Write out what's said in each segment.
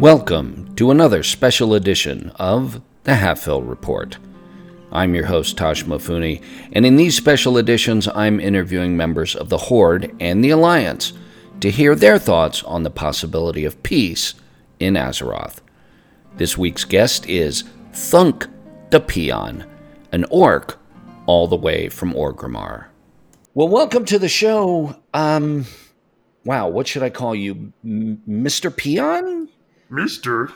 Welcome to another special edition of the Halfhill Report. I'm your host, Tosh Mifune, and in these special editions, I'm interviewing members of the Horde and the Alliance to hear their thoughts on the possibility of peace in Azeroth. This week's guest is Thunk the Peon, an orc all the way from Orgrimmar. Well, welcome to the show. Um, wow, what should I call you, M- Mr. Peon? Mister?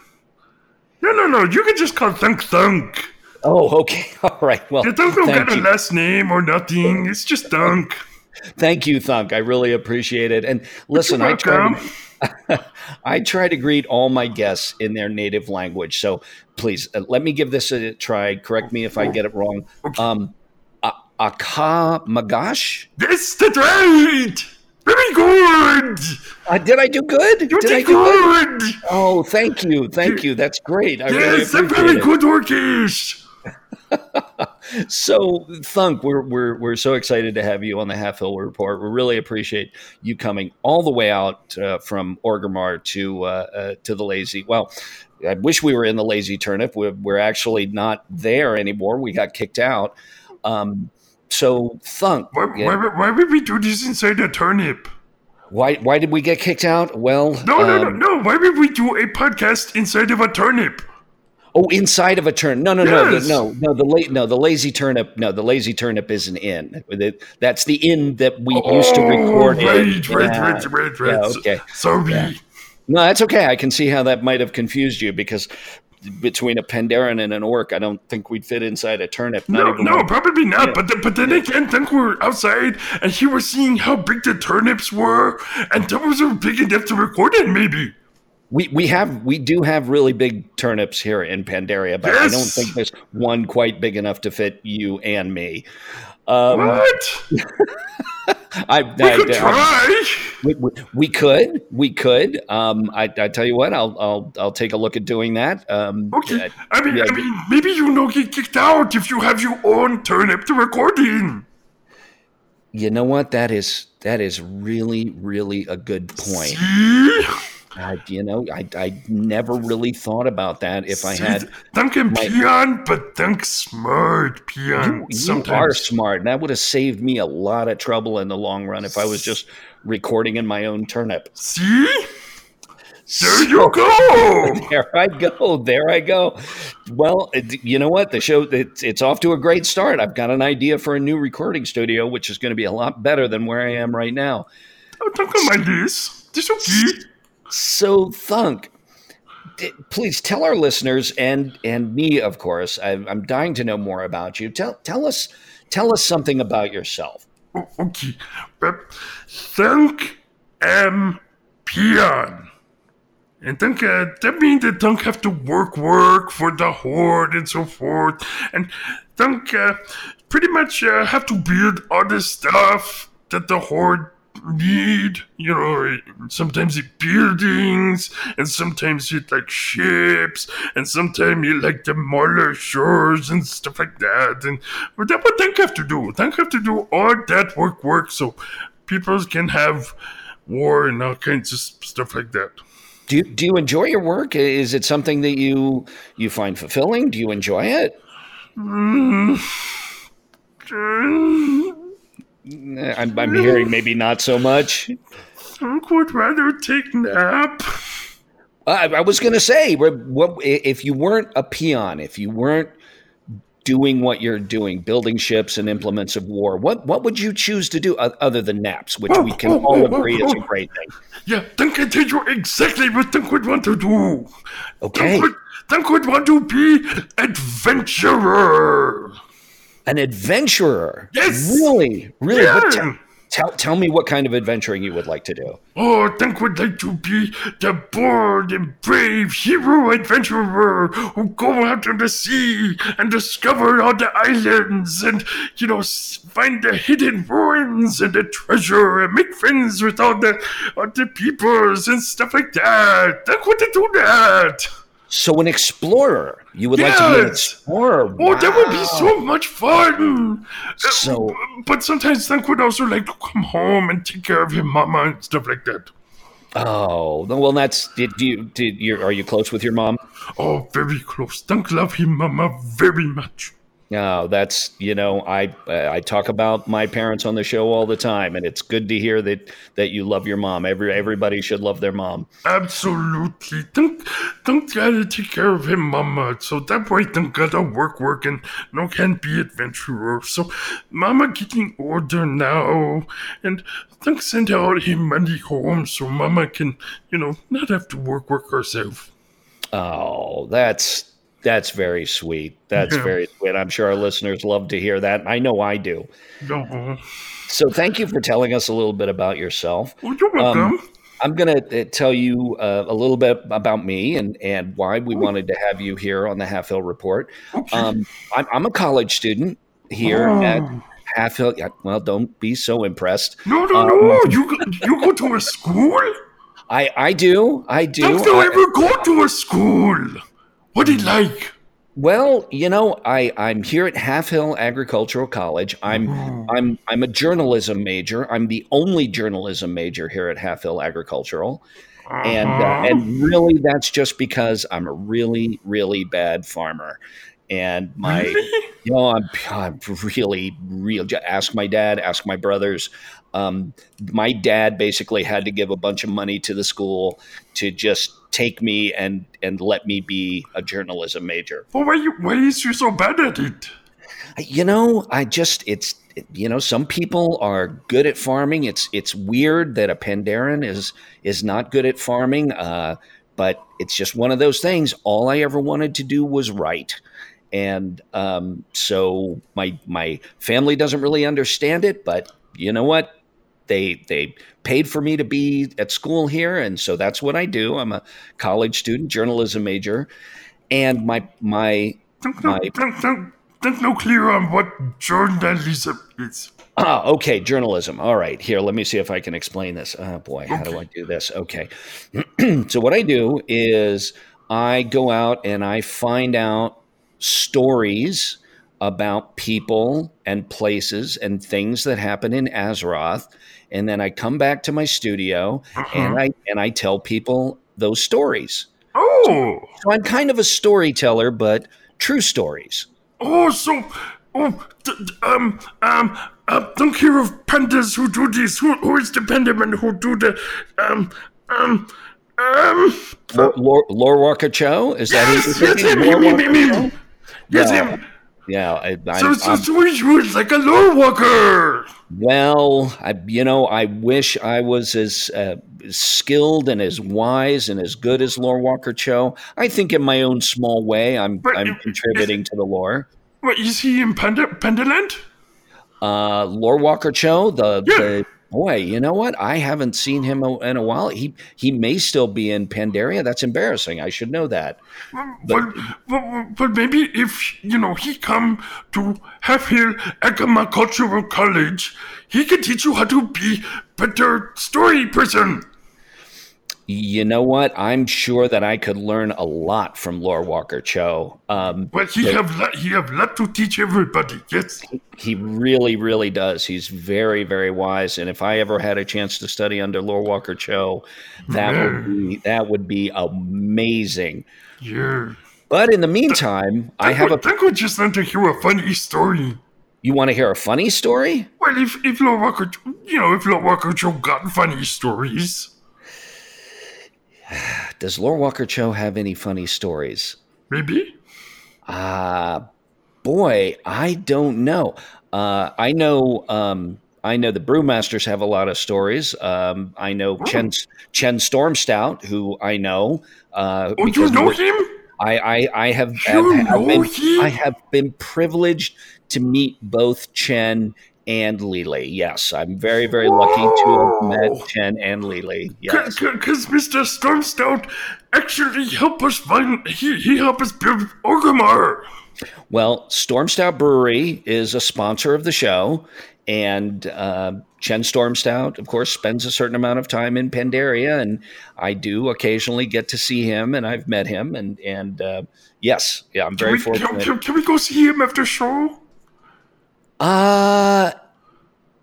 No, no, no. You can just call Thunk Thunk. Oh, okay. All right. Well, You Thunk don't got a last name or nothing. It's just Thunk. Thank you, Thunk. I really appreciate it. And listen, I try, to, I try to greet all my guests in their native language. So please uh, let me give this a try. Correct me if I get it wrong. Um, Aka Magash? Yes, that's right. Very good. Uh, did I do good? You did I do good? good. Oh, thank you. Thank you. That's great. I really Yes, I'm very good Orcish. So, Thunk, we're, we're, we're so excited to have you on the Half Hill Report. We really appreciate you coming all the way out uh, from Orgrimmar to uh, uh, to the Lazy. Well, I wish we were in the Lazy Turnip. We're, we're actually not there anymore. We got kicked out. Um, so, Thunk, Why, yeah, why, why would we do this inside a turnip? why why did we get kicked out? Well, No, no, no, um, no. Why would we do a podcast inside of a turnip? Oh, inside of a turn? No, no, no, the, no, no. The la- no, the lazy turnip. No, the lazy turnip is an inn. That's the inn that we used to record Oh, right, in. right, Yeah. right, right, right. Yeah, okay. Sorry. Yeah. No, that's okay. I can see how that might have confused you because between a Pandaren and an orc, I don't think we'd fit inside a turnip. Not No, even no, one- probably not. Yeah. But th- but then again, then we were outside, and he was seeing how big the turnips were, and those were big enough to record it, maybe. We we have we do have really big turnips here in Pandaria, but I don't think there's one quite big enough to fit you and me. Um, What? I, We I- could I- try. We, we, we could, we could. Um, I, I tell you what, I'll, I'll, I'll take a look at doing that. Um, Okay. uh, I mean, yeah. I mean, maybe you don't get kicked out if you have your own turnip to record in. you know what? That is, that is really, really a good point. See? I, you know, I, I never really thought about that. If I had, Duncan my- peon, but Thunk smart peon. you, you are smart. and That would have saved me a lot of trouble in the long run if I was just recording in my own turnip. See? There you go. There I go. There I go. Well, it- you know what? The show it's, it's off to a great start. I've got an idea for a new recording studio, which is going to be a lot better than where I am right now. Oh, Duncan, my this. This okay. So, Thunk, please tell our listeners and and me, of course. I'm, I'm dying to know more about you. Tell tell us tell us something about yourself. Oh, okay. Thunk am peon. And Thunk, uh, that means that Thunk have to work, work for the horde and so forth. And Thunk uh, pretty much uh, have to build all the stuff that the horde need. You know, sometimes it buildings, and sometimes it like ships, and sometimes it like demolishers and stuff like that. And but that's what Thunk have to do. Thunk have to do all that work, work, so people can have war and all kinds of stuff like that. Do you, do you enjoy your work? Is it something that you you find fulfilling? Do you enjoy it? Mm. Eh, I'm, I'm hearing maybe not so much. Thunk would rather take nap. I, I was going to say, what, if you weren't a peon, if you weren't doing what you're doing, building ships and implements of war, what what would you choose to do other than naps, which we can Oh, oh, all oh, oh, agree is a oh. great thing? Yeah, Thunk can tell you exactly what Thunk would want to do. Okay, would, would want to be adventurer. An adventurer. Yes! really, really. Yeah. te- tell tell me what kind of adventuring you would like to do. Oh, Thunk would like to be the bold and brave hero adventurer who go out on the sea and discover all the islands and, you know, find the hidden ruins and the treasure and make friends with all the, all the peoples and stuff like that. Thunk would do that. So, an explorer. You would like to be an explorer. Oh, that would be so much fun. Uh, So- but sometimes Thunk would also like to come home and take care of his mama and stuff like that. Oh, well, that's did you did you are you close with your mom? Oh, very close. Thank love him, Mama, very much. No, that's you know I I talk about my parents on the show all the time, and it's good to hear that that you love your mom. Every everybody should love their mom. Absolutely. Don't don't gotta take care of him, Mama. So that way, don't gotta work, work, and no can be adventurer. So, Mama getting older now, and don't send out him money home so Mama can you know not have to work, work herself. Oh, that's that's very sweet. That's Yeah. very sweet. I'm sure our listeners love to hear that. I know I do. No. So thank you for telling us a little bit about yourself. Oh, you're welcome. I'm going to tell you uh, a little bit about me and, and why we wanted to have you here on the Half Hill Report. okay. Um, I'm, I'm a college student here at Oh. Half Hill. Well, don't be so impressed. no, no, um, no. You you go to a school? I, I do. I do. Don't you I- ever go to a school? What it like? Well, you know, I I'm here at Half Hill Agricultural College. I'm I'm I'm a journalism major. I'm the only journalism major here at Half Hill Agricultural, and uh, Uh-huh. and really that's just because I'm a really really bad farmer, and my you know I'm, I'm really real. Ask my dad. Ask my brothers. Um, my dad basically had to give a bunch of money to the school to just take me and and let me be a journalism major. Well, why you why is you so bad at it? You know, I just it's you know some people are good at farming. It's it's weird that a Pandaren is is not good at farming, uh, but it's just one of those things. All I ever wanted to do was write, and um, so my my family doesn't really understand it. But you know what? They they paid for me to be at school here, and so that's what I do. I'm a college student, journalism major, and my my Don't My- don't, don't, don't know clear on what journalism is. Ah, okay, journalism. All right, here, let me see if I can explain this. Oh boy, how do I do this? Okay. so, what I do is I go out and I find out stories about people and places and things that happen in Azeroth, and then I come back to my studio and I and I tell people those stories. Oh, So I'm kind of a storyteller, but true stories. oh, so, oh, d- d- um, um, uh, don't hear of pandas who do this. Who, who is the pandaman who do the, um, um, um, Lore Walker Cho? Is that yes, who yes, him, Lore him, him, Walker him, Yes, him. Yeah, I, I'm, So, so, I'm- he was like a lore walker. well, I, you know, I wish I was as uh, skilled and as wise and as good as Lore Walker Cho. I think in my own small way, I'm, But I'm contributing to the lore. What, is he in Panda, Pandaland? Uh, Lore Walker Cho, the, Yeah. the boy, you know what? I haven't seen him in a while. He he may still be in Pandaria. That's embarrassing. I should know that. But well, well, maybe if, you know, he come to Half Hill Cultural College, he can teach you how to be better story person. You know what? I'm sure that I could learn a lot from Lore Walker Cho. Um, Well, he have lot, he have lot to teach everybody. Yes. He really, really does. He's very, very wise. And if I ever had a chance to study under Lore Walker Cho, that would be that would be amazing. Yeah. But in the meantime, I have a. Think we just want to hear a funny story. You want to hear a funny story? Well, if if Lore Walker, you know, if Lore Walker Cho got funny stories, Does Lore Walker Cho have any funny stories? maybe. Ah, boy, I don't know. Uh, I know. Um, I know the brewmasters have a lot of stories. Um, I know Chen Chen Stormstout, who I know. Uh, Oh, you know him? I, I, I have, have- have been. I have been privileged to meet both Chen and Lily. Yes, I'm very, very lucky to have met Chen and Lily. Yes. Because Mr. Stormstout actually helped us find, he, he helped us build Orgrimmar. Well, Stormstout Brewery is a sponsor of the show, and uh, Chen Stormstout, of course, spends a certain amount of time in Pandaria, and I do occasionally get to see him, and I've met him, and and uh, yes, yeah, I'm very Can we, can, fortunate. can, can we go see him after show? Uh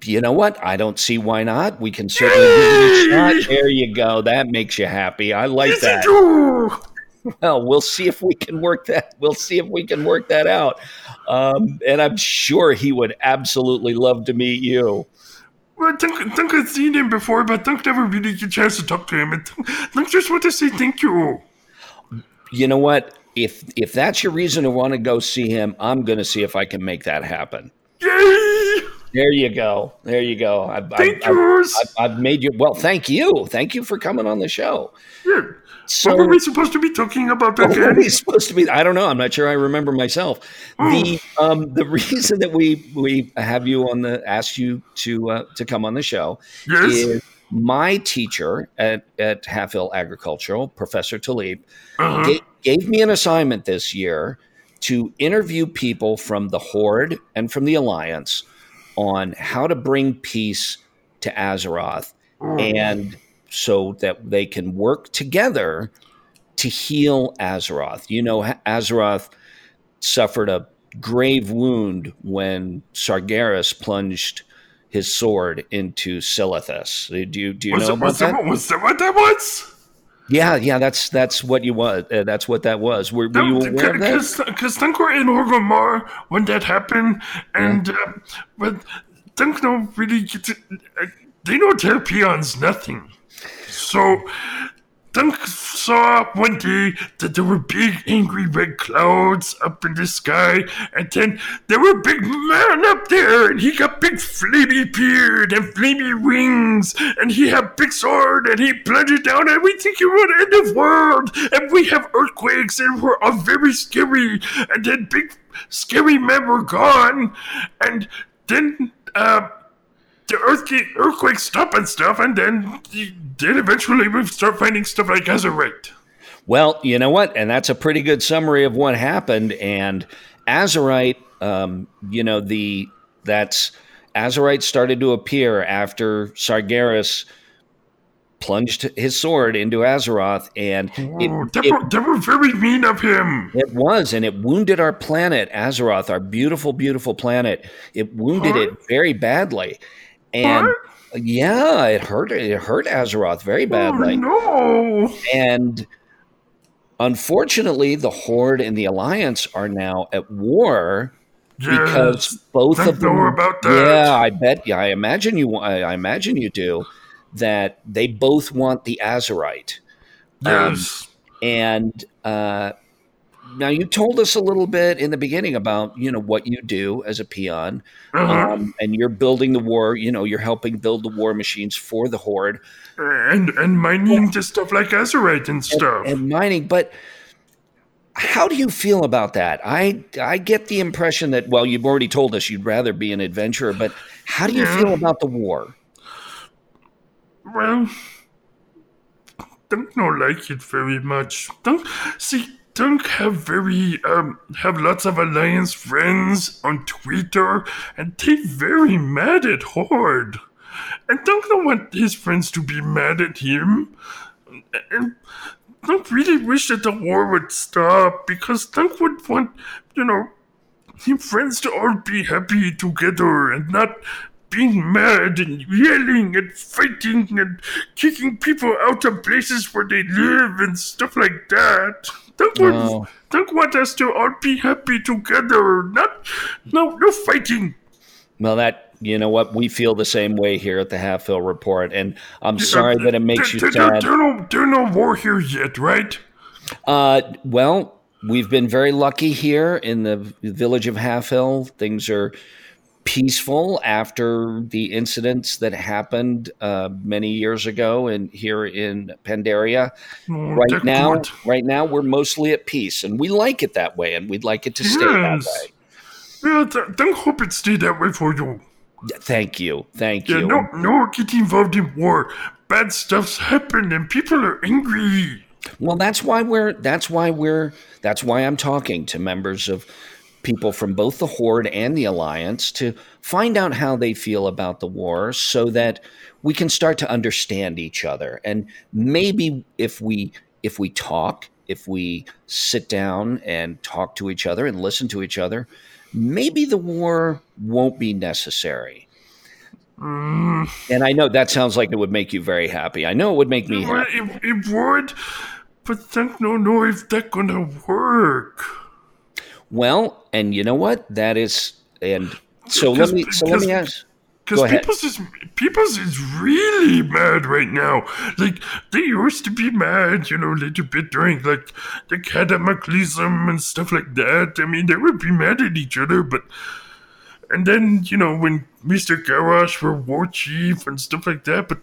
you know what? I don't see why not. We can certainly give it a shot. There you go. That makes you happy. I like Yes, that. Well, we'll see if we can work that. We'll see if we can work that out. Um, and I'm sure he would absolutely love to meet you. Well, Thunk, Thunk had seen him before, but Thunk never really get a chance to talk to him. And Thunk, Thunk just want to say thank you. You know what? If if that's your reason to want to go see him, I'm going to see if I can make that happen. There you go. There you go. I've, Thank I've, you. I've, I've made you. Well, thank you. Thank you for coming on the show. Yeah. So, what were we supposed to be talking about what were we supposed to be? I don't know. I'm not sure. I remember myself. The Oh. um, the reason that we we have you on the asked you to uh, to come on the show Yes. is my teacher at at Halfhill Agricultural, Professor Taliep, Uh-huh. ga- gave me an assignment this year to interview people from the Horde and from the Alliance on how to bring peace to Azeroth Oh. and so that they can work together to heal Azeroth. You know, Azeroth suffered a grave wound when Sargeras plunged his sword into Silithus. Do you do you was, know it, about was, that? that, was that what that was? Yeah, yeah, that's that's what you was. Uh, that's what that was. Were, were you aware of that? Because Thunk were in Orgrimmar when that happened, and uh, but Thunk don't really get to. Uh, they don't tell peons nothing. So Thunk saw one day that there were big angry red clouds up in the sky, and then there were big man up there, and he got big flamey beard and flamey wings, and he had big sword, and he plunged down, and we think he would end the world, and we have earthquakes, and we're all very scary, and then big scary men were gone, and then uh the earthquake, earthquake stop and stuff, and then then eventually we start finding stuff like Azerite. Well, you know what? And that's a pretty good summary of what happened. And Azerite, um, you know, the that's Azerite started to appear after Sargeras plunged his sword into Azeroth, and it, Oh, that, it, were, that were very mean of him. it was, and it wounded our planet, Azeroth, our beautiful, beautiful planet. It wounded it very badly, and What? yeah, it hurt. It hurt Azeroth very badly. Oh no! And unfortunately, the Horde and the Alliance are now at war because both I of them. know about that. Yeah, I bet. Yeah, I imagine you. I, imagine you do. That they both want the Azerite, um, Yes. and uh, now you told us a little bit in the beginning about you know what you do as a peon, uh-huh. um, and you're building the war. You know, you're helping build the war machines for the Horde. and and mining to stuff like Azerite and stuff. and mining. But how do you feel about that? I I get the impression that well, you've already told us you'd rather be an adventurer, but how do you Yeah. feel about the war? Well, don't not like it very much. Don't see. Don't have very um have lots of alliance friends on Twitter, and they very mad at Horde, and don't don't want his friends to be mad at him, and don't really wish that the war would stop because Thunk would want you know his friends to all be happy together and not being mad and yelling and fighting and kicking people out of places where they live and stuff like that. Thunk, would, Oh. Thunk want us to all be happy together, not no no fighting. Well, that you know what we feel the same way here at the Halfhill Report, and I'm sorry that it makes you There- there- sad. There's no, there no war here yet, right? Uh, well, we've been very lucky here in the village of Halfhill. Things are peaceful after the incidents that happened uh, many years ago and here in Pandaria. Oh, right now, good. right now we're mostly at peace, and we like it that way, and we'd like it to stay that way. Yeah, th- don't hope it stay that way for you. Thank you, thank Yeah, you. no, no get involved in war. Bad stuff's happened and people are angry. Well, that's why we're that's why we're that's why I'm talking to members of people from both the Horde and the Alliance to find out how they feel about the war so that we can start to understand each other. And maybe if we if we talk, if we sit down and talk to each other and listen to each other, maybe the war won't be necessary. And I know that sounds like it would make you very happy. I know it would make me Well, happy. it, it would, but I don't know if that's gonna work. Well, and you know what? That is, and so let me so let me ask. Because people's is people's is really mad right now. Like they used to be mad, you know, a little bit during like the cataclysm and stuff like that. I mean, they would be mad at each other, but and then you know when Mister Garrosh were war chief and stuff like that. But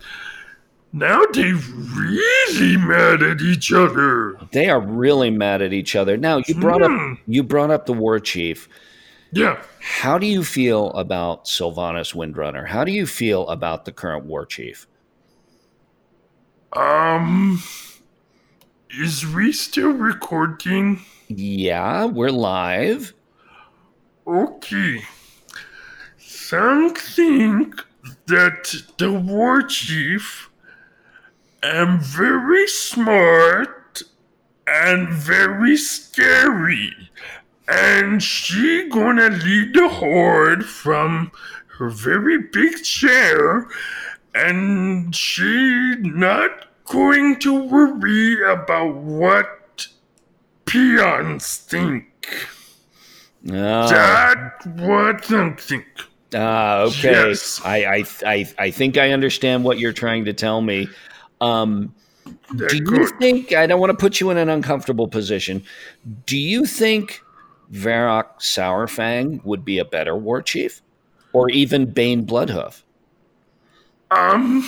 now they're really mad at each other. They are really mad at each other. Now you brought up Hmm. you brought up the war chief. Yeah. How do you feel about Sylvanas Windrunner? How do you feel about the current war chief? Um. Is we still recording? Yeah, we're live. Okay. Some think that the war chief am very smart and very scary. And she gonna lead the horde from her very big chair and she not going to worry about what peons think. Ah, That what I think. ah, okay. Yes. I, I I I think I understand what you're trying to tell me. Um, do you think I don't want to put you in an uncomfortable position? Do you think Varok Saurfang would be a better war chief, or even Baine Bloodhoof? Um,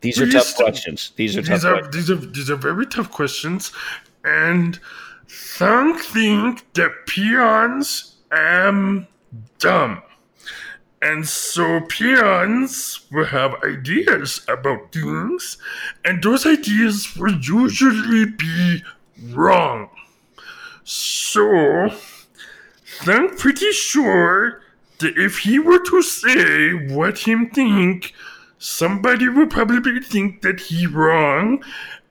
These are tough questions. These are tough. these are questions. these are these are very tough questions, and some think that peons am dumb, and so peons will have ideas about things, and those ideas will usually be wrong. So, I'm pretty sure that if he were to say what him think, somebody would probably think that he wrong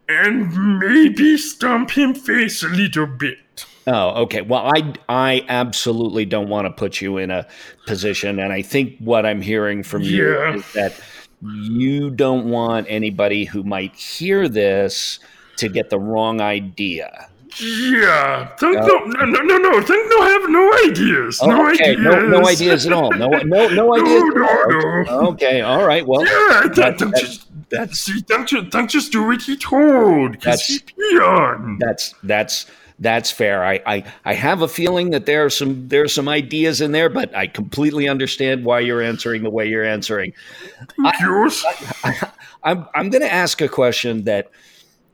and maybe stomp him face a little bit. Oh, okay. Well, I I absolutely don't want to put you in a position, and I think what I'm hearing from you Yeah. is that you don't want anybody who might hear this to get the wrong idea. Yeah, think uh, no, no, no, no, no, think no, have no ideas, no okay, ideas, no, no ideas at all. No, no, no ideas. No, no, no. Okay, all right. Well, Yeah, that- that, just that's see, don't just, don't just do what he told, That's- that's that's that's fair. I, I I have a feeling that there are some there are some ideas in there, but I completely understand why you're answering the way you're answering. Yours? I'm I'm going to ask a question that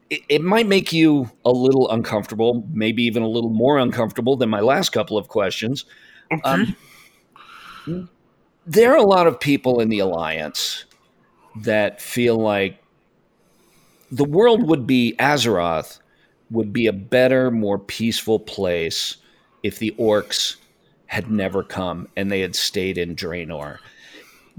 it, it might make you a little uncomfortable, maybe even a little more uncomfortable than my last couple of questions. Okay. um, There are a lot of people in the alliance that feel like the world would be Azeroth would be a better, more peaceful place if the orcs had never come and they had stayed in Draenor.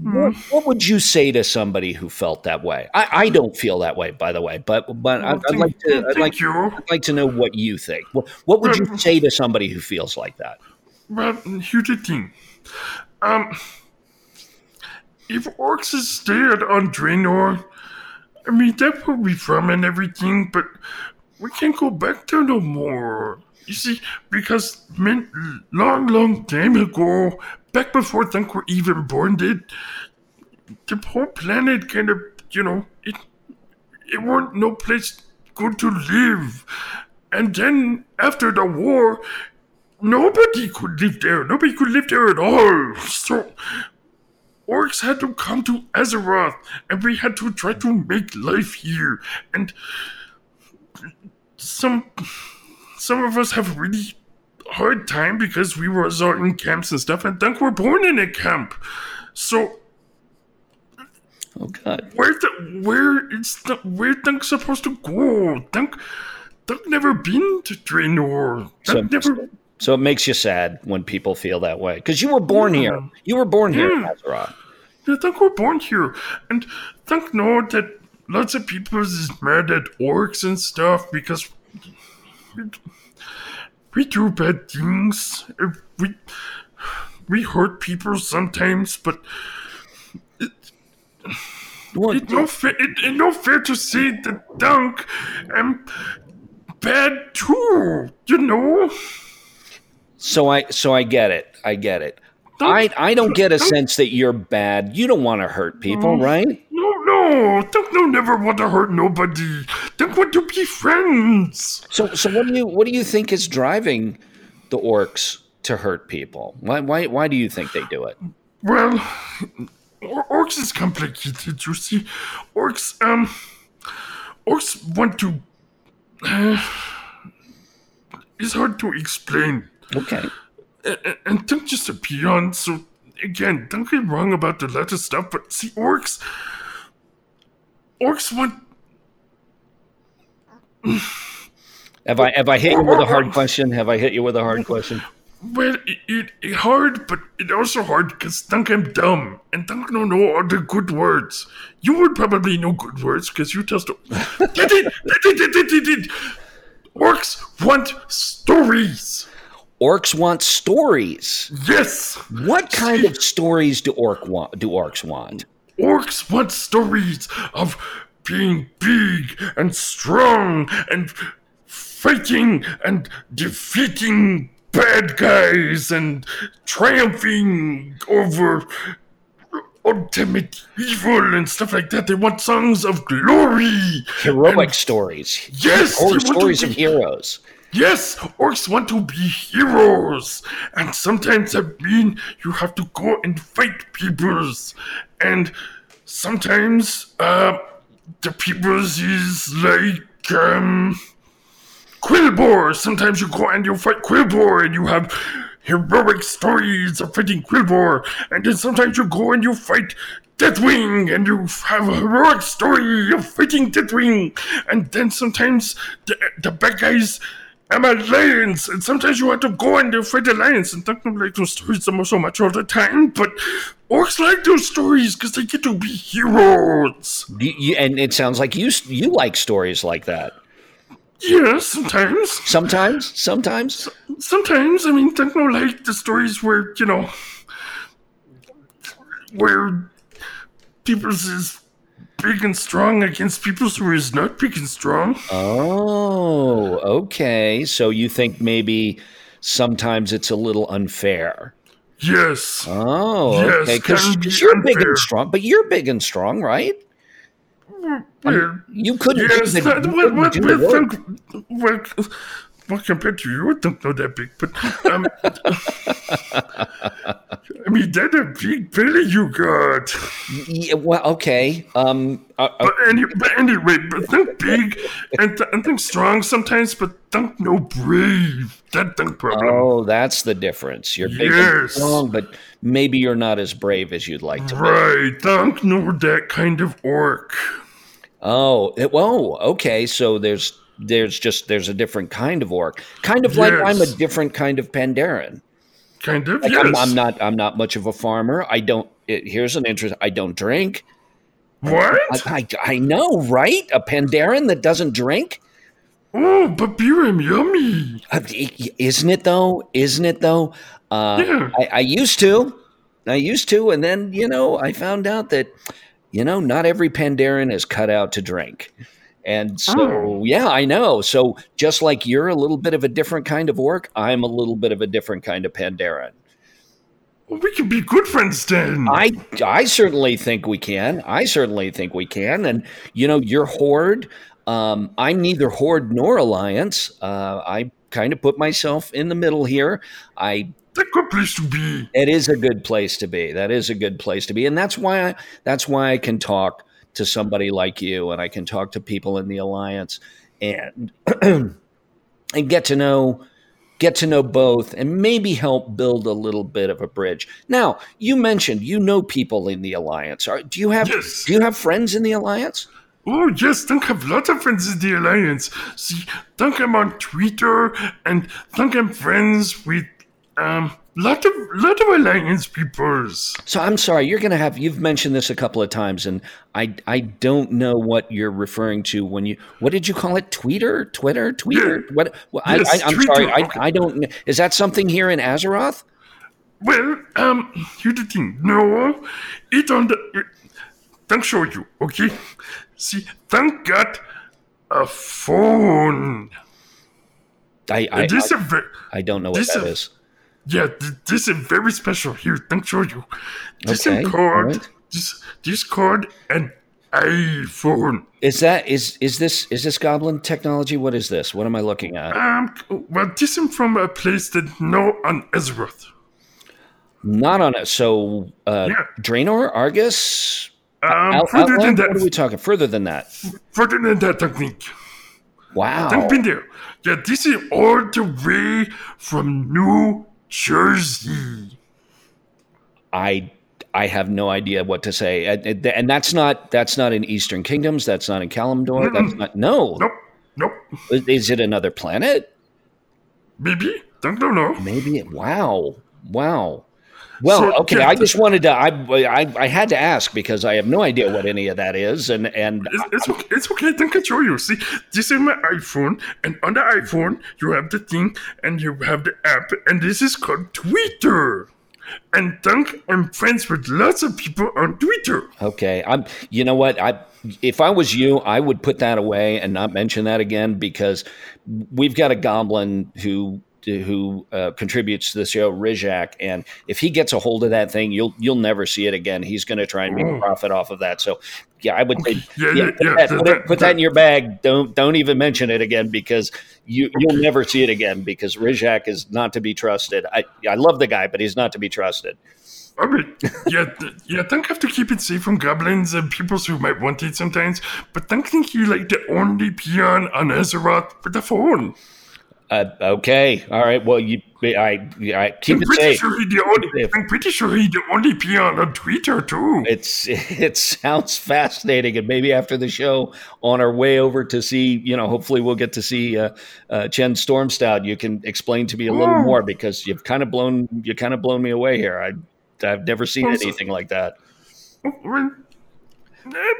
What, what would you say to somebody who felt that way? I, I don't feel that way, by the way, but but I'd, I'd like to I'd like, you. I'd like to know what you think. What, what would you say to somebody who feels like that? Well, here's the thing. Um, if orcs is stayed on Draenor, I mean, that's where we from and everything, but we can't go back there no more. You see, because long, long time ago, back before think were even born did, the whole planet kind of, you know, it, it weren't no place good to live. And then after the war, nobody could live there. Nobody could live there at all. So orcs had to come to Azeroth, and we had to try to make life here. And some some of us have really hard time because we were all in camps and stuff, and Thunk were born in a camp. So Oh God! where the where it's the where Thunk supposed to go? Thunk Thunk never been to Draenor. So, never. so it makes you sad when people feel that way because you were born here. You were born here in Azeroth. Yeah, Thunk were born here, and Thunk know that lots of people is mad at orcs and stuff because we, we do bad things. We we hurt people sometimes, but What- It's no fair. It, it's no fair to say that Thunk am bad too. You know. So I so I get it. I get it. I I don't get a sense that you're bad. You don't want to hurt people, mm. right? No, no. No never want to hurt nobody. Thunk want to be friends. So so what do you what do you think is driving the orcs to hurt people? Why why why do you think they do it? Well, orcs is complicated. You see, orcs um, orcs want to. it's hard to explain. Okay. and, and Thunk just a peon, so again, don't get wrong about the letter stuff, but see, orcs, orcs want, Have I have I hit you with a hard question? Have I hit you with a hard question? well, it, it, hard, but it also hard because Thunk I'm dumb, and Thunk don't know all the good words. You would probably know good words because you just did it, did it, did it, it. Orcs want stories. Orcs want stories. Yes, What kind of stories do orc want? Do orcs want? Orcs want stories of being big and strong and fighting and defeating bad guys and triumphing over ultimate evil and stuff like that. They want songs of glory. Heroic stories. Yes, Or they want to stories of heroes. Yes, orcs want to be heroes, and sometimes that mean you have to go and fight peoples, and sometimes uh, the peoples is like um, Quilboar. Sometimes you go and you fight Quilboar, and you have heroic stories of fighting Quilboar, and then sometimes you go and you fight. Deathwing, and you have a heroic story of fighting Deathwing, and then sometimes the, the bad guys I'm a lions, and sometimes you have to go and fight the lions, and don't like those stories so much- all the time, but orcs like those stories because they get to be heroes. You, you, and it sounds like you you like stories like that. Yeah, sometimes. Sometimes, sometimes. Sometimes, I mean, don't know like the stories where, you know, where people's big and strong against people who is not big and strong. Oh, okay. So you think maybe sometimes it's a little unfair. Yes. Oh, Yes, okay. Because you're big and strong, but you're big and strong, right? Yeah. You couldn't Yes, do the, that, you well, couldn't well, do think- well, well, compared to you, I don't know that big, but um, I mean, that a big belly you got. Yeah, well, okay. Um, uh, uh, But, any, but anyway, but think big and, th- and think strong sometimes, but think no brave. That think problem. oh, that's the difference. You're big and strong, but maybe you're not as brave as you'd like to be. Right, think no that kind of orc. Oh, it, whoa. Okay, so there's there's just there's a different kind of orc, kind of like I'm a different kind of Pandaren. Kind of, Like yes. I'm, I'm not I'm not much of a farmer. I don't. It, here's an interest. I don't drink. what? I, I I know, right? A Pandaren that doesn't drink. oh, but beer am yummy. Uh, Isn't it though? Isn't it though? Uh, Yeah. I, I used to, I used to, and then you know I found out that you know not every Pandaren is cut out to drink, and so Oh. yeah, I know. So just like you're a little bit of a different kind of orc, I'm a little bit of a different kind of Pandaren. Well, we can be good friends then. I I certainly think we can. I certainly think we can. And you know, your horde. Um, I'm neither horde nor alliance. Uh, I kind of put myself in the middle here. I That's good place to be. it is a good place to be. That is a good place to be, and that's why I, that's why I can talk to somebody like you, and I can talk to people in the alliance, and and get to know get to know both, and maybe help build a little bit of a bridge. Now, you mentioned you know people in the alliance. Are, do you have Yes. do you have friends in the alliance? Oh yes, Thunk have lots of friends in the Alliance. See, Thunk I'm on Twitter and Thunk I'm friends with um lot of lot of Alliance peoples. So I'm sorry, you're going to have you've mentioned this a couple of times, and I I don't know what you're referring to when you what did you call it? Tweeter, Twitter, Tweeter. Yeah. What? well, Yes, I, Twitter. sorry, I, I don't. Is that something here in Azeroth? Well, um, here's the thing. No, it on the it, Thunk show you, okay? See, thank God, a phone. I I, this I, I don't know what this that is. Yeah, th- this is very special. Here, Thunk show you. This Okay, is called alright. this this called an iPhone. Is that is is this is this goblin technology? What is this? What am I looking at? Um, well, this is from a place that no on Azeroth. Not on it. So uh, Yeah. Draenor, Argus, Um, Out- further than that, What are we talking? Further than that? further than that technique. Wow. I've been there. Yeah, this is all the way from New Jersey. I I have no idea what to say, and, that's not that's not in Eastern Kingdoms. That's not in Kalimdor. That's not. No. Nope, nope. Is- Is it another planet? Maybe. Don't, don't know. Maybe. Wow. Wow. Well, So, okay. I just wanted to. I, I I had to ask because I have no idea what any of that is, and and It's, it's okay. It's okay. I can show you. See, this is my iPhone, and on the iPhone you have the thing, and you have the app, and this is called Twitter. And Thunk, I'm friends with lots of people on Twitter. Okay, I'm. You know what? I if I was you, I would put that away and not mention that again because we've got a goblin who who uh, contributes to the show, Rizak, and if he gets a hold of that thing, you'll you'll never see it again. He's going to try and make a profit off of that. So, yeah, I would say, Yeah, yeah, put, yeah, that, put, it, put that in your bag. Don't don't even mention it again because you you'll never see it again because Rizak is not to be trusted. I I love the guy, but he's not to be trusted. All right. Yeah, th- yeah. Thunk have to keep it safe from goblins and people who might want it sometimes. But Thunk think he like the only peon on Azeroth with the phone. Uh, okay, all right. Well, you I I keep I'm it pretty safe. sure he the only. I'm pretty sure he the only peon on Twitter too. It's it sounds fascinating, and maybe after the show, on our way over to see, you know, hopefully we'll get to see uh, uh, Chen Stormstout. You can explain to me a little Oh. more because you've kind of blown you kind of blown me away here. I I've never seen Also- anything like that. Well, eh,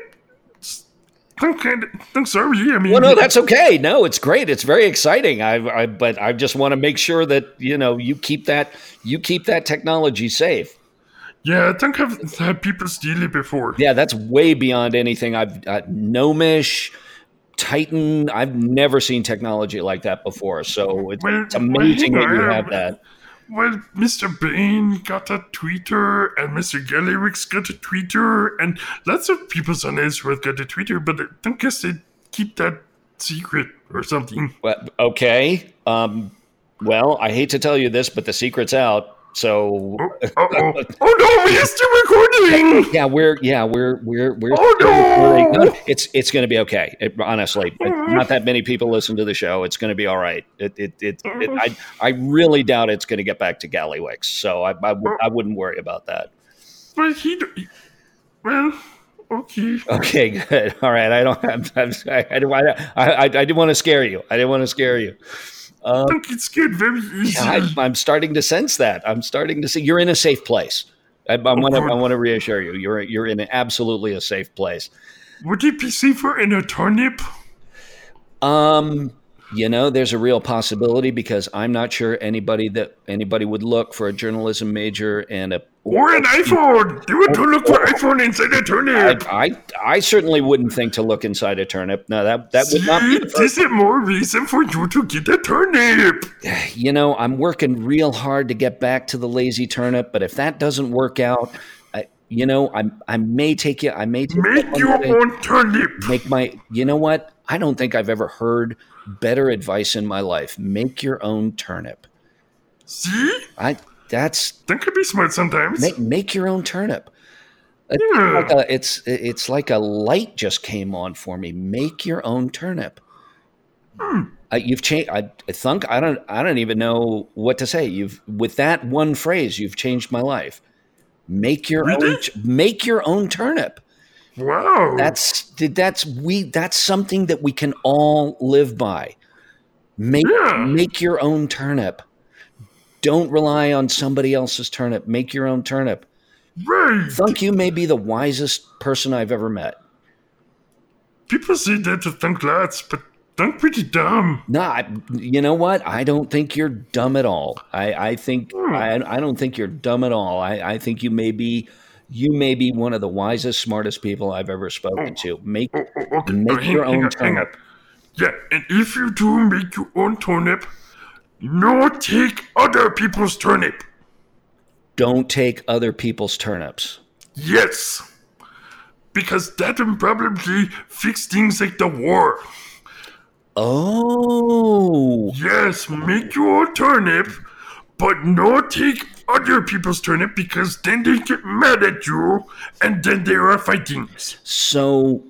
Kind. I'm sorry. I mean, Well, no, that's okay. No, it's great. It's very exciting. I, I but I just want to make sure that you know you keep that you keep that technology safe. yeah. I think I've had people steal it before. Yeah, that's way beyond anything I've uh, Gnomish, Titan. I've never seen technology like that before. So it's, Well, it's amazing well, that you have that. Well, Mr. Baine got a Twitter, and Mr. Gallywix got a Twitter, and lots of people on Azeroth got a Twitter, but I don't guess they keep that secret or something. Well, okay. Um, well, I hate to tell you this, but the secret's out. So Oh, oh no, we are still recording! yeah, we're yeah we're we're we're. Oh, no! no, it's it's going to be okay. It, honestly, mm-hmm. not that many people listen to the show. It's going to be all right. It it, it, it mm-hmm. I I really doubt it's going to get back to Gallywix. So I I, would- oh. I wouldn't worry about that. But he. Well, okay. Okay, good. All right. I don't have. I'm, I, I, I, I didn't want to scare you. I didn't want to scare you. I think it's good very easy. I, I'm starting to sense that. I'm starting to see you're in a safe place. I, I want to. I want to reassure you. You're you're in absolutely a safe place. Would it be safer in a turnip? Um, you know, there's a real possibility because I'm not sure anybody that anybody would look for a journalism major and a. Or an iPhone? They would look for iPhone inside a I, turnip. I I certainly wouldn't think to look inside a turnip. No, that that would not be. See, this is more reason for you to get a turnip. you know, I'm working real hard to get back to the lazy turnip, but if that doesn't work out, I, you know, I I may take you. I may take Make your own turnip. Make my. You know what? I don't think I've ever heard better advice in my life. Make your own turnip. See? I. That's That could be smart sometimes. make make your own turnip. It's Yeah. like a, it's it's like a light just came on for me. Make your own turnip. Hmm. Uh, you've changed. I, I think I don't. I don't even know what to say. You've with that one phrase, you've changed my life. Make your Really? own. Make your own turnip. Wow. That's that's we. That's something that we can all live by. Make Yeah. make your own turnip. Don't rely on somebody else's turnip. Make your own turnip. right. Thunk, you may be the wisest person I've ever met. People say that to think lots, but I'm pretty dumb. No, I, you know what? I don't think you're dumb at all. I, I think hmm. I, I don't think you're dumb at all. I, I think you may be You may be one of the wisest, smartest people I've ever spoken oh. to. Make Oh, oh, okay. Make hang- your hang own on, turnip. Yeah, and if you do make your own turnip, no take other people's turnip. don't take other people's turnips. Yes. Because that will probably fix things like the war. Oh, Yes, make your own turnip, but no take other people's turnip because then they get mad at you and then there are fightings. so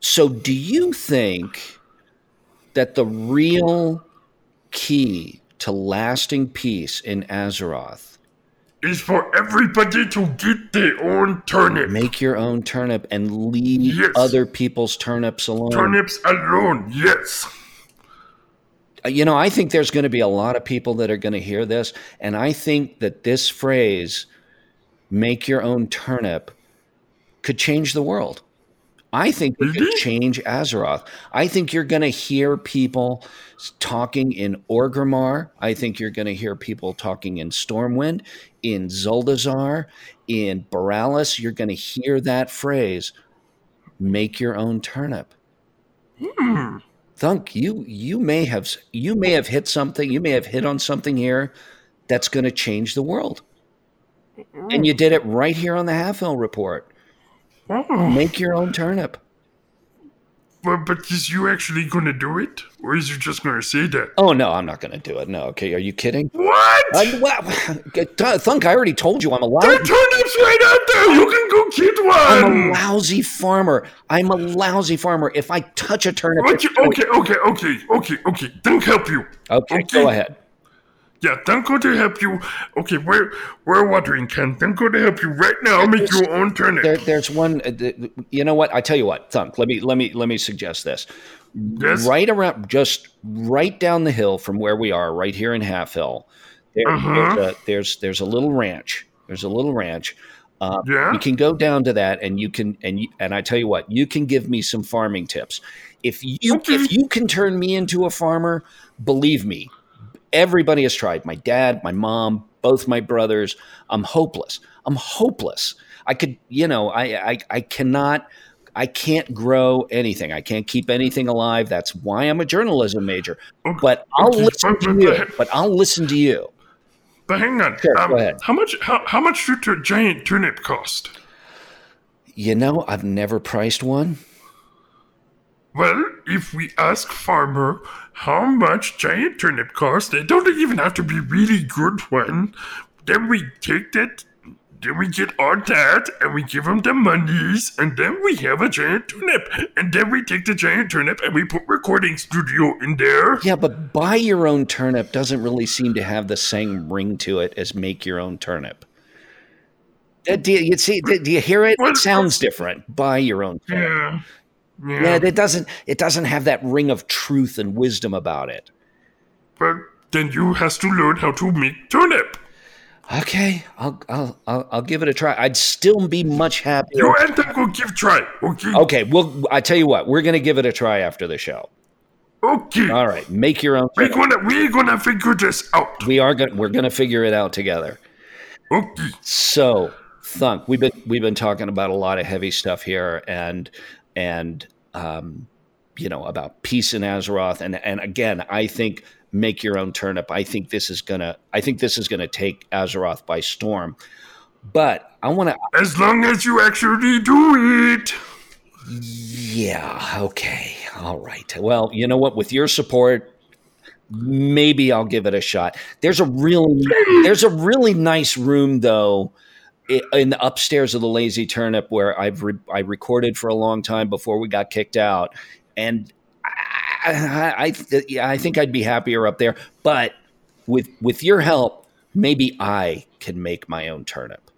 so do you think that the real key to lasting peace in Azeroth Is for everybody to get their own turnip. make your own turnip and leave Yes. other people's turnips alone? Turnips alone, yes. Uh, you know, I think there's going to be a lot of people that are going to hear this, and I think that this phrase, make your own turnip, could change the world. I think it could change Azeroth. I think you're going to hear people talking in Orgrimmar. I think you're going to hear people talking in Stormwind, in Zuldazar, in Borealis. You're going to hear that phrase, make your own turnip. Thunk, you you may have you may have hit something. You may have hit on something here that's going to change the world. And mm. you did it right here on the Halfhill Report. Make your own turnip. But, but is you actually gonna do it? Or is you just gonna say that? Oh no, I'm not going to do it. No, okay. Are you kidding? What? I, well, Thunk, I already told you I'm a There are lousy, turnips right out there! You can go get one. I'm a lousy farmer. I'm a lousy farmer. If I touch a turnip, Okay, okay, okay, okay, okay, okay. Don't help you. okay, okay. go ahead. Yeah, don't go to help you. Okay, we're we're watering can. Don't go to help you right now. Make your own turnip. There, there's one. uh, You know what? I tell you what, Thunk. Let me let me let me suggest this. yes. right around just right down the hill from where we are right here in Halfhill there, Uh-huh. there's, a, there's there's a little ranch there's a little ranch uh, Yeah. you can go down to that and you can and you, and i tell you what you can give me some farming tips if you Okay. if you can turn me into a farmer believe me everybody has tried my dad my mom both my brothers i'm hopeless i'm hopeless i could you know i i, I cannot I can't grow anything. I can't keep anything alive. That's why I'm a journalism major. Okay, But I'll okay, listen to you. but- I'll listen to you. But hang on. Sure, um, go ahead. How much? How, how much should a giant turnip cost? You know, I've never priced one. Well, if we ask farmer how much giant turnip costs, they don't even have to be really good one. Then we take that, then we get all that, and we give them the monies, and then we have a giant turnip. And then we take the giant turnip and we put recording studio in there. Yeah, but buy your own turnip doesn't really seem to have the same ring to it as make your own turnip. Uh, Do you, you see? Do do you hear it? Well, It sounds different. Buy your own turnip. Yeah. Yeah. Yeah, it doesn't. It doesn't have that ring of truth and wisdom about it. but then you has to learn how to make turnip. Okay, I'll I'll I'll, I'll give it a try. I'd still be much happier. You and them go give try. Okay. Okay, well, I tell you what, we're gonna give it a try after the show. Okay. All right, make your own. We're turnip. gonna we're gonna figure this out. We are gonna We're gonna figure it out together. Okay. So, Thunk, we've been we've been talking about a lot of heavy stuff here, and and um, you know about peace in Azeroth, and and again, I think make your own turnip. I think this is gonna. I think this is gonna take Azeroth by storm. But I want to. As long as you actually do it. Yeah. Okay. All right. Well, you know what? With your support, maybe I'll give it a shot. There's a really there's a really nice room though in the upstairs of the Lazy Turnip where I've re- I recorded for a long time before we got kicked out, and I, I, th- yeah, I think I'd be happier up there. But with with your help, maybe I can make my own turnip.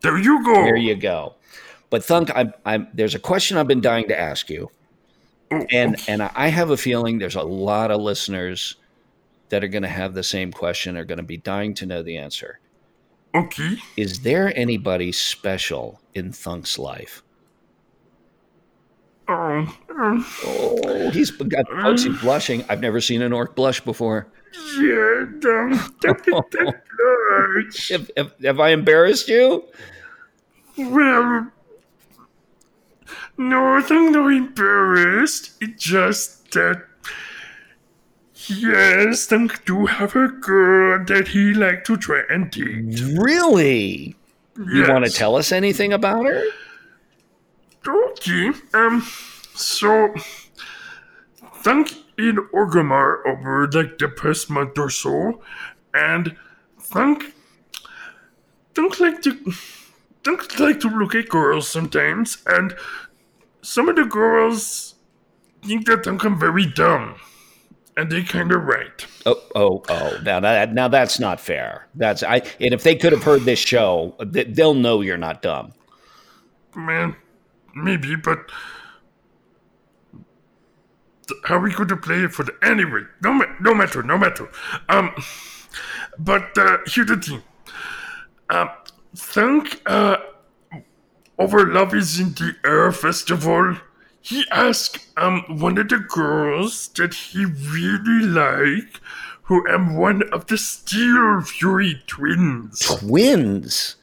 There you go. There you go. But Thunk, I'm, I'm, there's a question I've been dying to ask you, Oh, and and I have a feeling there's a lot of listeners that are going to have the same question, are going to be dying to know the answer. Okay. Is there anybody special in Thunk's life? Oh, uh, Oh, he's got folks. He's blushing. I've never seen an orc blush before. yeah, be that large. Have, have, have I embarrassed you? Well, no, I'm not embarrassed. It's just that. Yes, Dunk do have a girl that he like to try and date. Really? You want to tell us anything about her? Okay. Um. So, Dunk in Orgrimmar over like the past month or so, and Dunk, Dunk like to, Dunk like to look at girls sometimes, and some of the girls think that Dunk I'm very dumb, and they kind of right. Oh, oh, oh! Now that now that's not fair. That's I. And if they could have heard this show, they'll know you're not dumb. Man, maybe, but how we going to play it for the anyway? No, ma- no matter, no matter. Um, but uh, here's the thing. Um, think uh, over Love Is in the Air festival. He asked um one of the girls that he really like, who am one of the Steel Fury twins. Twins.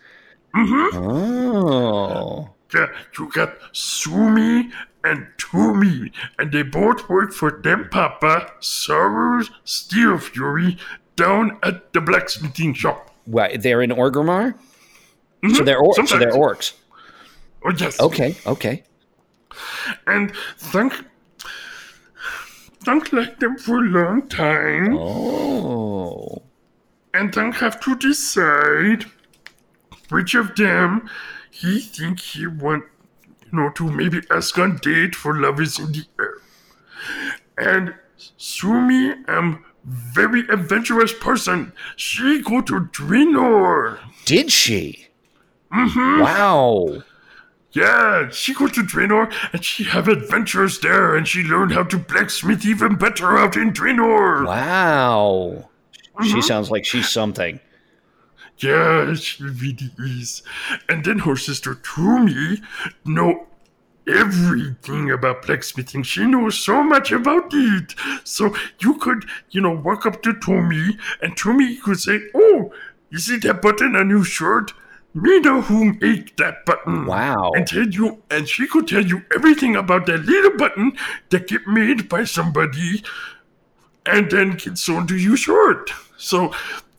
Mm-hmm. Oh. Yeah, you got Sumi and Tumi, and they both work for them Papa, Sorrow's Steel Fury, down at the blacksmithing shop. Well, they're in Orgrimmar? So they're orcs. So they're orcs. Oh, yes. Okay, okay. And Thunk. Thunk like them for a long time, Oh. and Thunk have to decide which of them he think he want, you know, to maybe ask on date for Love Is in the Air. And Sumi am very adventurous person. She go to Draenor. Did she? Mm-hmm. Wow. Yeah, she go to Draenor and she have adventures there and she learned how to blacksmith even better out in Draenor. Wow. Mm-hmm. She sounds like she's something. Yeah, she really is. And then her sister Tumi know everything about blacksmithing. She knows so much about it. So you could, you know, walk up to Tumi and Tumi could say, Oh, you see that button on your shirt? Me know who make that button. Wow. And tell you and she could tell you everything about that little button that get made by somebody and then get sewn to you shirt. So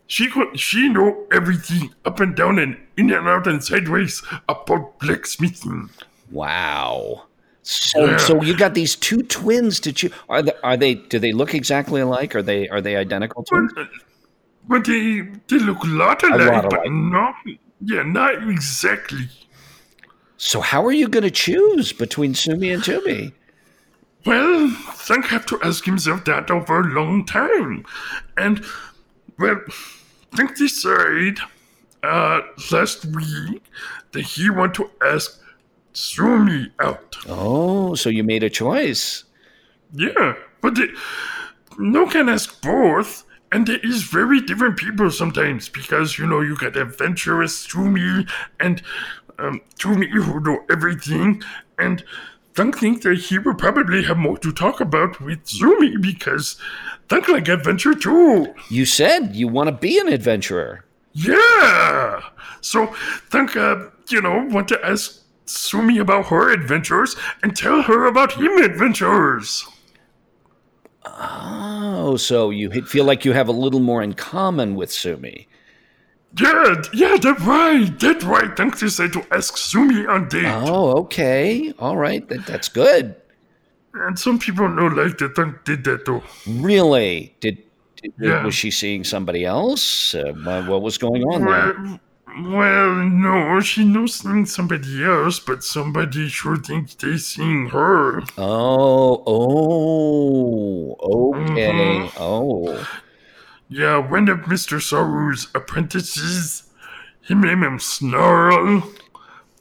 she could she know everything up and down and in and out and sideways about blacksmithing. Wow. So, Yeah. so you got these two twins to choose. Are they, are they? Do they look exactly alike? Are they? Are they identical twins? But, but they they look a lot alike, a lot but alike. not yeah, not exactly. So how are you going to choose between Sumi and Tumi? Well, Thunk have to ask himself that over a long time. And, well, Thunk decided uh, last week that he want to ask Sumi out. Oh, so you made a choice. Yeah, but they, no can ask both. And there is very different people sometimes because, you know, you got adventurous to me and um, me who know everything. And Dunk think that he will probably have more to talk about with Sumi because Dunk like adventure too. You said you want to be an adventurer. Yeah. So Dunk, uh, you know, want to ask Sumi about her adventures and tell her about him adventures. Oh, so you feel like you have a little more in common with Sumi. Yeah, yeah, that's right. That's right. Dunk decided to ask Sumi on date. Oh, okay. All right. That, that's good. And some people know like that Dunk did that though. Really? Did, did Yeah. was she seeing somebody else? Uh, what what was going on there? Well, no, she knows seeing somebody else, but somebody sure thinks they seeing her. Oh, oh, okay. Mhm. Oh, Yeah, one of Mr. Sorrow's apprentices, he named him Snarl,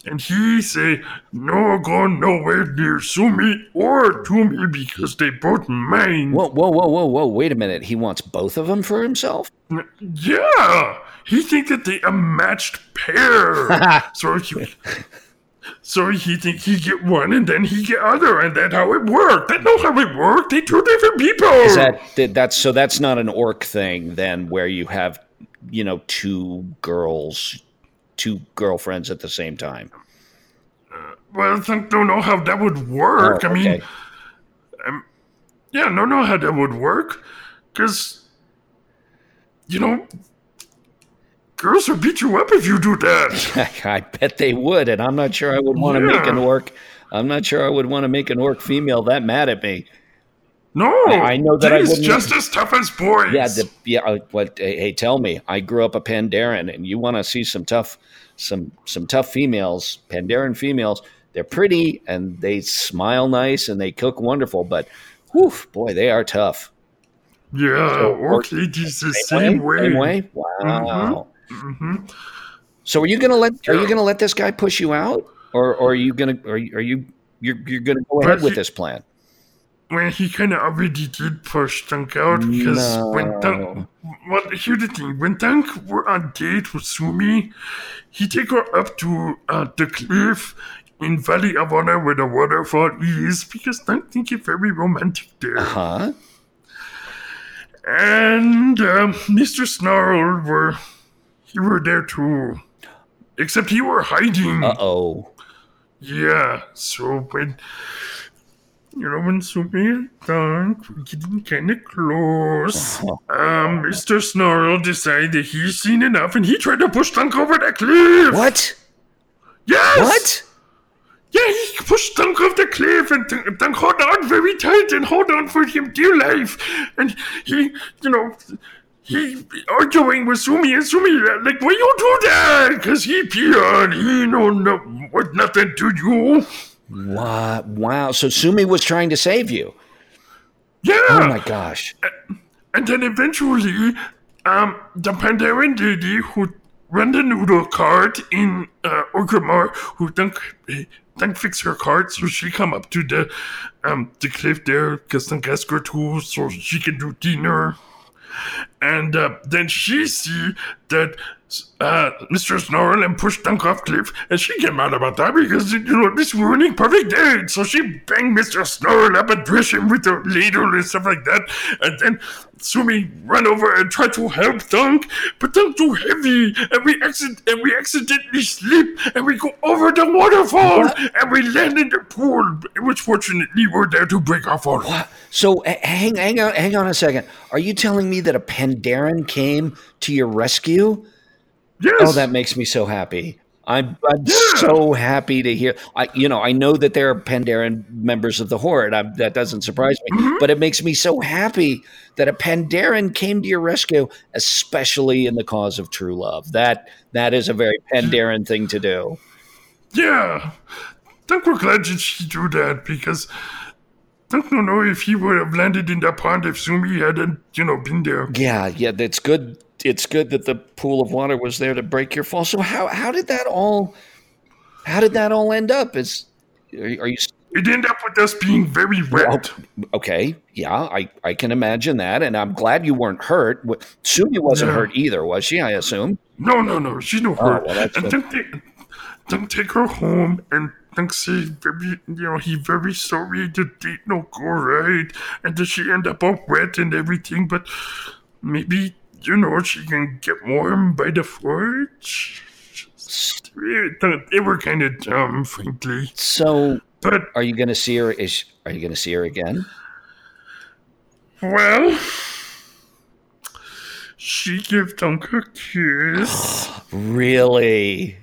and he say, no go nowhere near Sumi or Tumi because they both mine. whoa, whoa, whoa, whoa, whoa! Wait a minute. He wants both of them for himself. Yeah, he think that they a matched pair. so he, so he think he get one and then he get other, and that how it work. That know how it work. They two different people. Is that that- that's so? That's not an orc thing then, where you have you know two girls two girlfriends at the same time. Uh, well, I think don't know how that would work. Oh, I mean, okay. Um, yeah, don't know how that would work, because you know, girls will beat you up if you do that. I bet they would, and I'm not sure I would want to make an orc. I'm not sure I would want to make an orc female that mad at me. No, I know that I wouldn't- just as tough as boys. Yeah, the, yeah. uh, What? Hey, tell me. I grew up a Pandaren, and you want to see some tough, some some tough females, Pandaren females. They're pretty and they smile nice and they cook wonderful, but whew, boy, they are tough. yeah, So, orc ladies the same way. Same way. Wow. Hmm So are you gonna let are you gonna let this guy push you out, or, or are you gonna are you, are you you're, you're gonna go ahead But with this plan? Well, he kind of already did push Dunk out because when Dunk, well, here's the thing: when Dunk were on date with Sumi, he take her up to uh, the cliff in Valley of Honor where the waterfall is because Dunk think it's very romantic there. Huh? And um, Mr. Snarl were he were there too, except you were hiding. Uh oh. Yeah, so when you know when Sumi and Dunk were getting kind of close, um, Mr. Snarl decided he's seen enough, and he tried to push Dunk over the cliff. What? Yes. What? Yeah, he pushed Dunk off the cliff, and Dunk, Dunk hold on very tight and hold on for him dear life. And he, you know, he arguing with Sumi, and Sumi like, why you do that? Because he peon, he know no, what nothing to you. What? Wow. So Sumi was trying to save you. Yeah. Oh my gosh. And then eventually, um, the Pandaren lady who ran the noodle cart in uh, Orgrimmar, who Dunk, Dunk fix her cart so she come up to the um the cliff there, because Dunk asked her to so she can do dinner. And uh, then she see that uh, Mr. Snarl and push Dunk off cliff, and she get mad about that because you know this ruining perfect date. So she bang Mr. Snarl up and thresh him with a ladle and stuff like that. And then Sumi run over and try to help Dunk, but Dunk too heavy, and we accident and we accidentally slip, and we go over the waterfall, and we land in the pool, which fortunately we're there to break our fall. So hang hang on hang on a second. Are you telling me that Pandaren came to your rescue? Yes. Oh, that makes me so happy. I'm, I'm Yeah. so happy to hear. I, you know, I know that there are Pandaren members of the Horde. I, that doesn't surprise me, Mm-hmm. but it makes me so happy that a Pandaren came to your rescue, especially in the cause of true love. That that is a very Pandaren thing to do. Yeah. Dunk we're glad that she do that because Dunk don't know if he would have landed in the pond if Sumi hadn't, you know, been there. Yeah, yeah, that's good. It's good that the pool of water was there to break your fall. So how how did that all how did that all end up? Is are, you- are you It ended up with us being very wet. okay? Yeah, I I can imagine that, and I'm glad you weren't hurt. Sumi wasn't hurt either, was she? I assume. No, no, no. She's no oh, hurt. Oh, well, and take, Dunk take her home and Dunk say very, you know, he very sorry the date no go right. And then she end up all wet and everything, but maybe, you know, she can get warm by the forge. They were kind of dumb, frankly. So, But are you going to see her? Is are you going to see her again? Well, she gave Dunk a kiss. Really?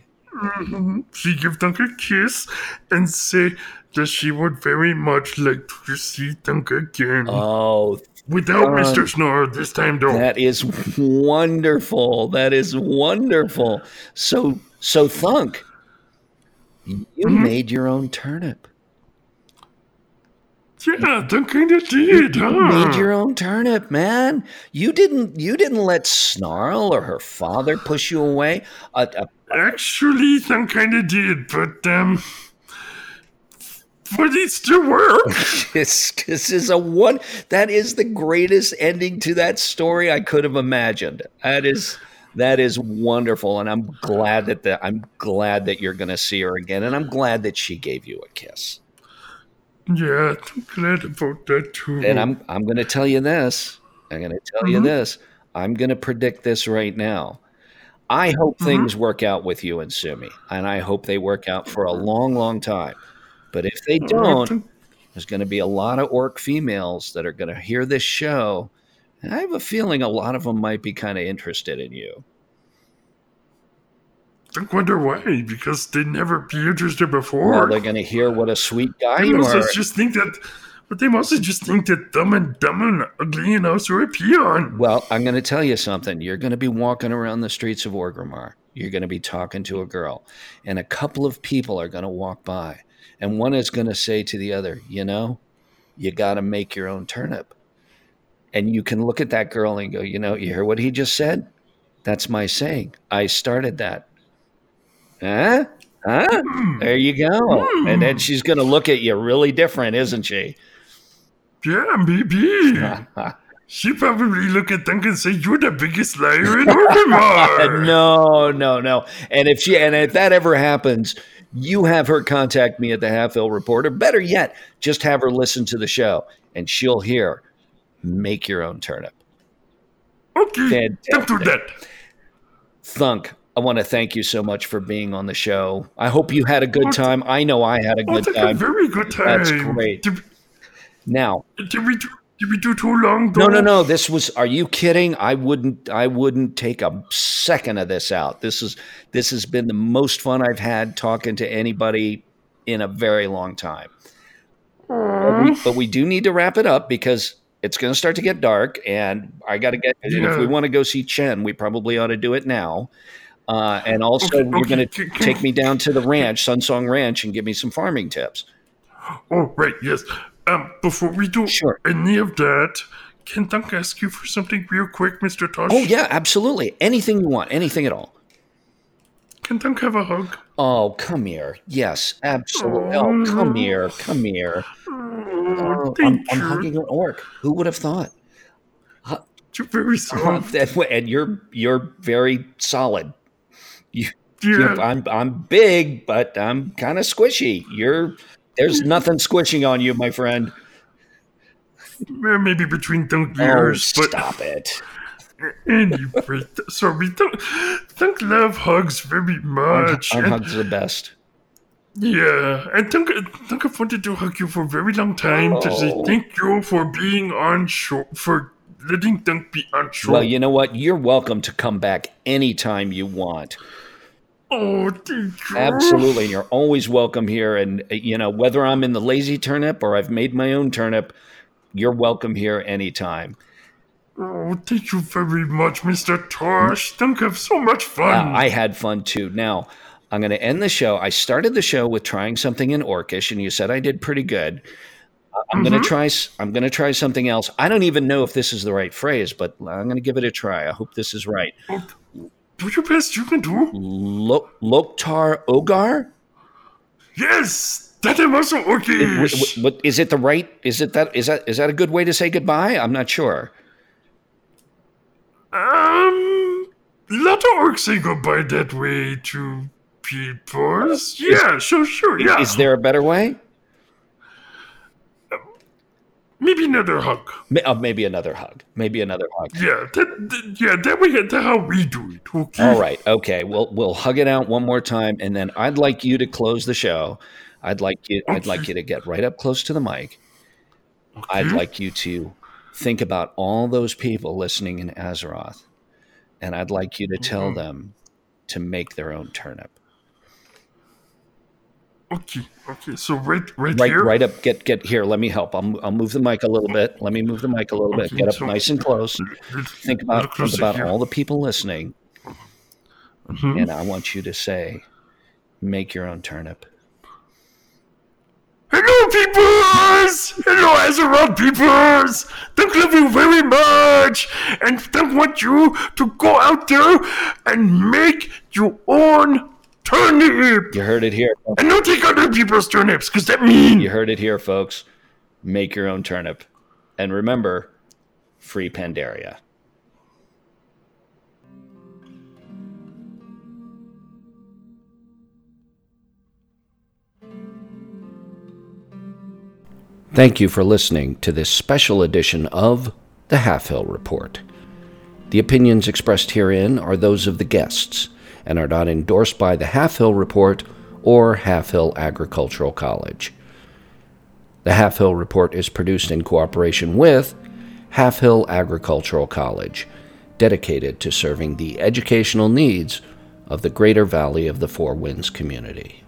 She gave Dunk a kiss and say that she would very much like to see Dunk again. Oh, Without uh, Mr. Snarl this time, though. that is wonderful. That is wonderful. So, so Thunk, you Mm-hmm. made your own turnip. yeah, Dunk kind of did, huh? made your own turnip, man. You didn't. You didn't let Snarl or her father push you away. Uh, uh, Actually, Dunk kind of did, but, um... But it still work. this, this is a one. That is the greatest ending to that story I could have imagined. That is that is wonderful, and I'm glad that the, I'm glad that you're going to see her again, and I'm glad that she gave you a kiss. yeah, I'm glad about that, too. And I'm I'm going to tell you this. I'm going to tell you this. I'm going to predict this right now. I hope mm-hmm. things work out with you and Sumi, and I hope they work out for a long, long time. But if they don't, there's going to be a lot of orc females that are going to hear this show. And I have a feeling a lot of them might be kind of interested in you. I don't wonder why, because they never be interested before. Well, they're going to hear what a sweet guy you are. just think that, but they mostly just think that dumb and dumb and ugly and also a peon. Well, I'm going to tell you something. You're going to be walking around the streets of Orgrimmar. You're going to be talking to a girl, and a couple of people are going to walk by, and one is going to say to the other, "You know, you got to make your own turnip." And you can look at that girl and go, "You know, you hear what he just said? That's my saying. I started that." Huh? Huh? Hmm. There you go. And then hmm. she's going to look at you really different, isn't she? Yeah, maybe. she probably look at Dunk and say, "You're the biggest liar in Orgrimmar." no, no, no. And if she and if that ever happens, you have her contact me at the Halfhill Reporter. Better yet, just have her listen to the show, and she'll hear. Make your own turnip. Okay, don't do that. Thunk, I want to thank you so much for being on the show. I hope you had a good time. I know I had a Oh, good a time. very good time. That's great. Now, did we do? Did we do too long? no, though? no, no. This was. Are you kidding? I wouldn't. I wouldn't take a second of this out. This is. This has been the most fun I've had talking to anybody in a very long time. But we, but we do need to wrap it up because it's going to start to get dark, and I got to get. and If we want to go see Chen, we probably ought to do it now. Uh, and also, Okay, you're okay, going to take me down to the ranch, Sunsong Ranch, and give me some farming tips. Oh, right, yes. Um, before we do Sure. any of that, can Dunk ask you for something real quick, Mister Tosh? Oh yeah, absolutely. Anything you want, anything at all. Can Dunk have a hug? Oh, come here. Yes, absolutely. Oh, come here. Come here. Oh, I'm, Thank I'm hugging an orc. Who would have thought? You're very soft. And you're you're very solid. You, Yeah. you- I'm I'm big, but I'm kind of squishy. You're there's nothing squishing on you, my friend. Maybe between Dunk Oh, years, but stop it. anyway, sorry, Dunk, Dunk love hugs very much. arm and- hugs are the best. Yeah, and Dunk, Dunk have wanted to hug you for a very long time to say Oh. thank you for being on show, for letting Dunk be on show. Well, you know what? You're welcome to come back anytime you want. Oh, thank you. Absolutely. And you're always welcome here. And, uh, you know, whether I'm in the lazy turnip or I've made my own turnip, you're welcome here anytime. Oh, thank you very much, Mr. Tosh. Dunk have so much fun. Uh, I had fun too. Now, I'm going to end the show. I started the show with trying something in Orcish, and you said I did pretty good. Uh, I'm going to try. I'm going to try something else. I don't even know if this is the right phrase, but I'm going to give it a try. I hope this is right. Do your best you can do. Lo- Loktar Ogar. Yes, that is also Orcish. what, is it the right? Is it that? Is that? Is that a good way to say goodbye? I'm not sure. Um, lot of orcs say goodbye that way to people. Yeah, sure, sure, yeah. Is there a better way? Maybe another hug. Uh, maybe another hug. Maybe another hug. Yeah, that, that- yeah, that way, that's how we do it. Okay. All right. Okay. We'll we'll hug it out one more time, and then I'd like you to close the show. I'd like you. I'd like you to get right up close to the mic. I'd like you to think about all those people listening in Azeroth, and I'd like you to tell them to make their own turnip. Okay, okay. So right, right, Right, here. right up. Get get here. Let me help. I'll I'll move the mic a little bit. Let me move the mic a little bit. Get up so- nice and close. Think about think about here. all the people listening, Mhm. and I want you to say, "Make your own turnip." Hello, peoples! Hello, Azeroth peoples! Thunk love you very much, and Thunk want you to go out there and make your own turnip, You heard it here. and don't take other people's turnips, cause that mean You heard it here, folks. Make your own turnip. And remember, free Pandaria. Thank you for listening to this special edition of the Halfhill Report. The opinions expressed herein are those of the guests and are not endorsed by the Halfhill Report or Halfhill Agricultural College. The Halfhill Report is produced in cooperation with Halfhill Agricultural College, dedicated to serving the educational needs of the Greater Valley of the Four Winds community.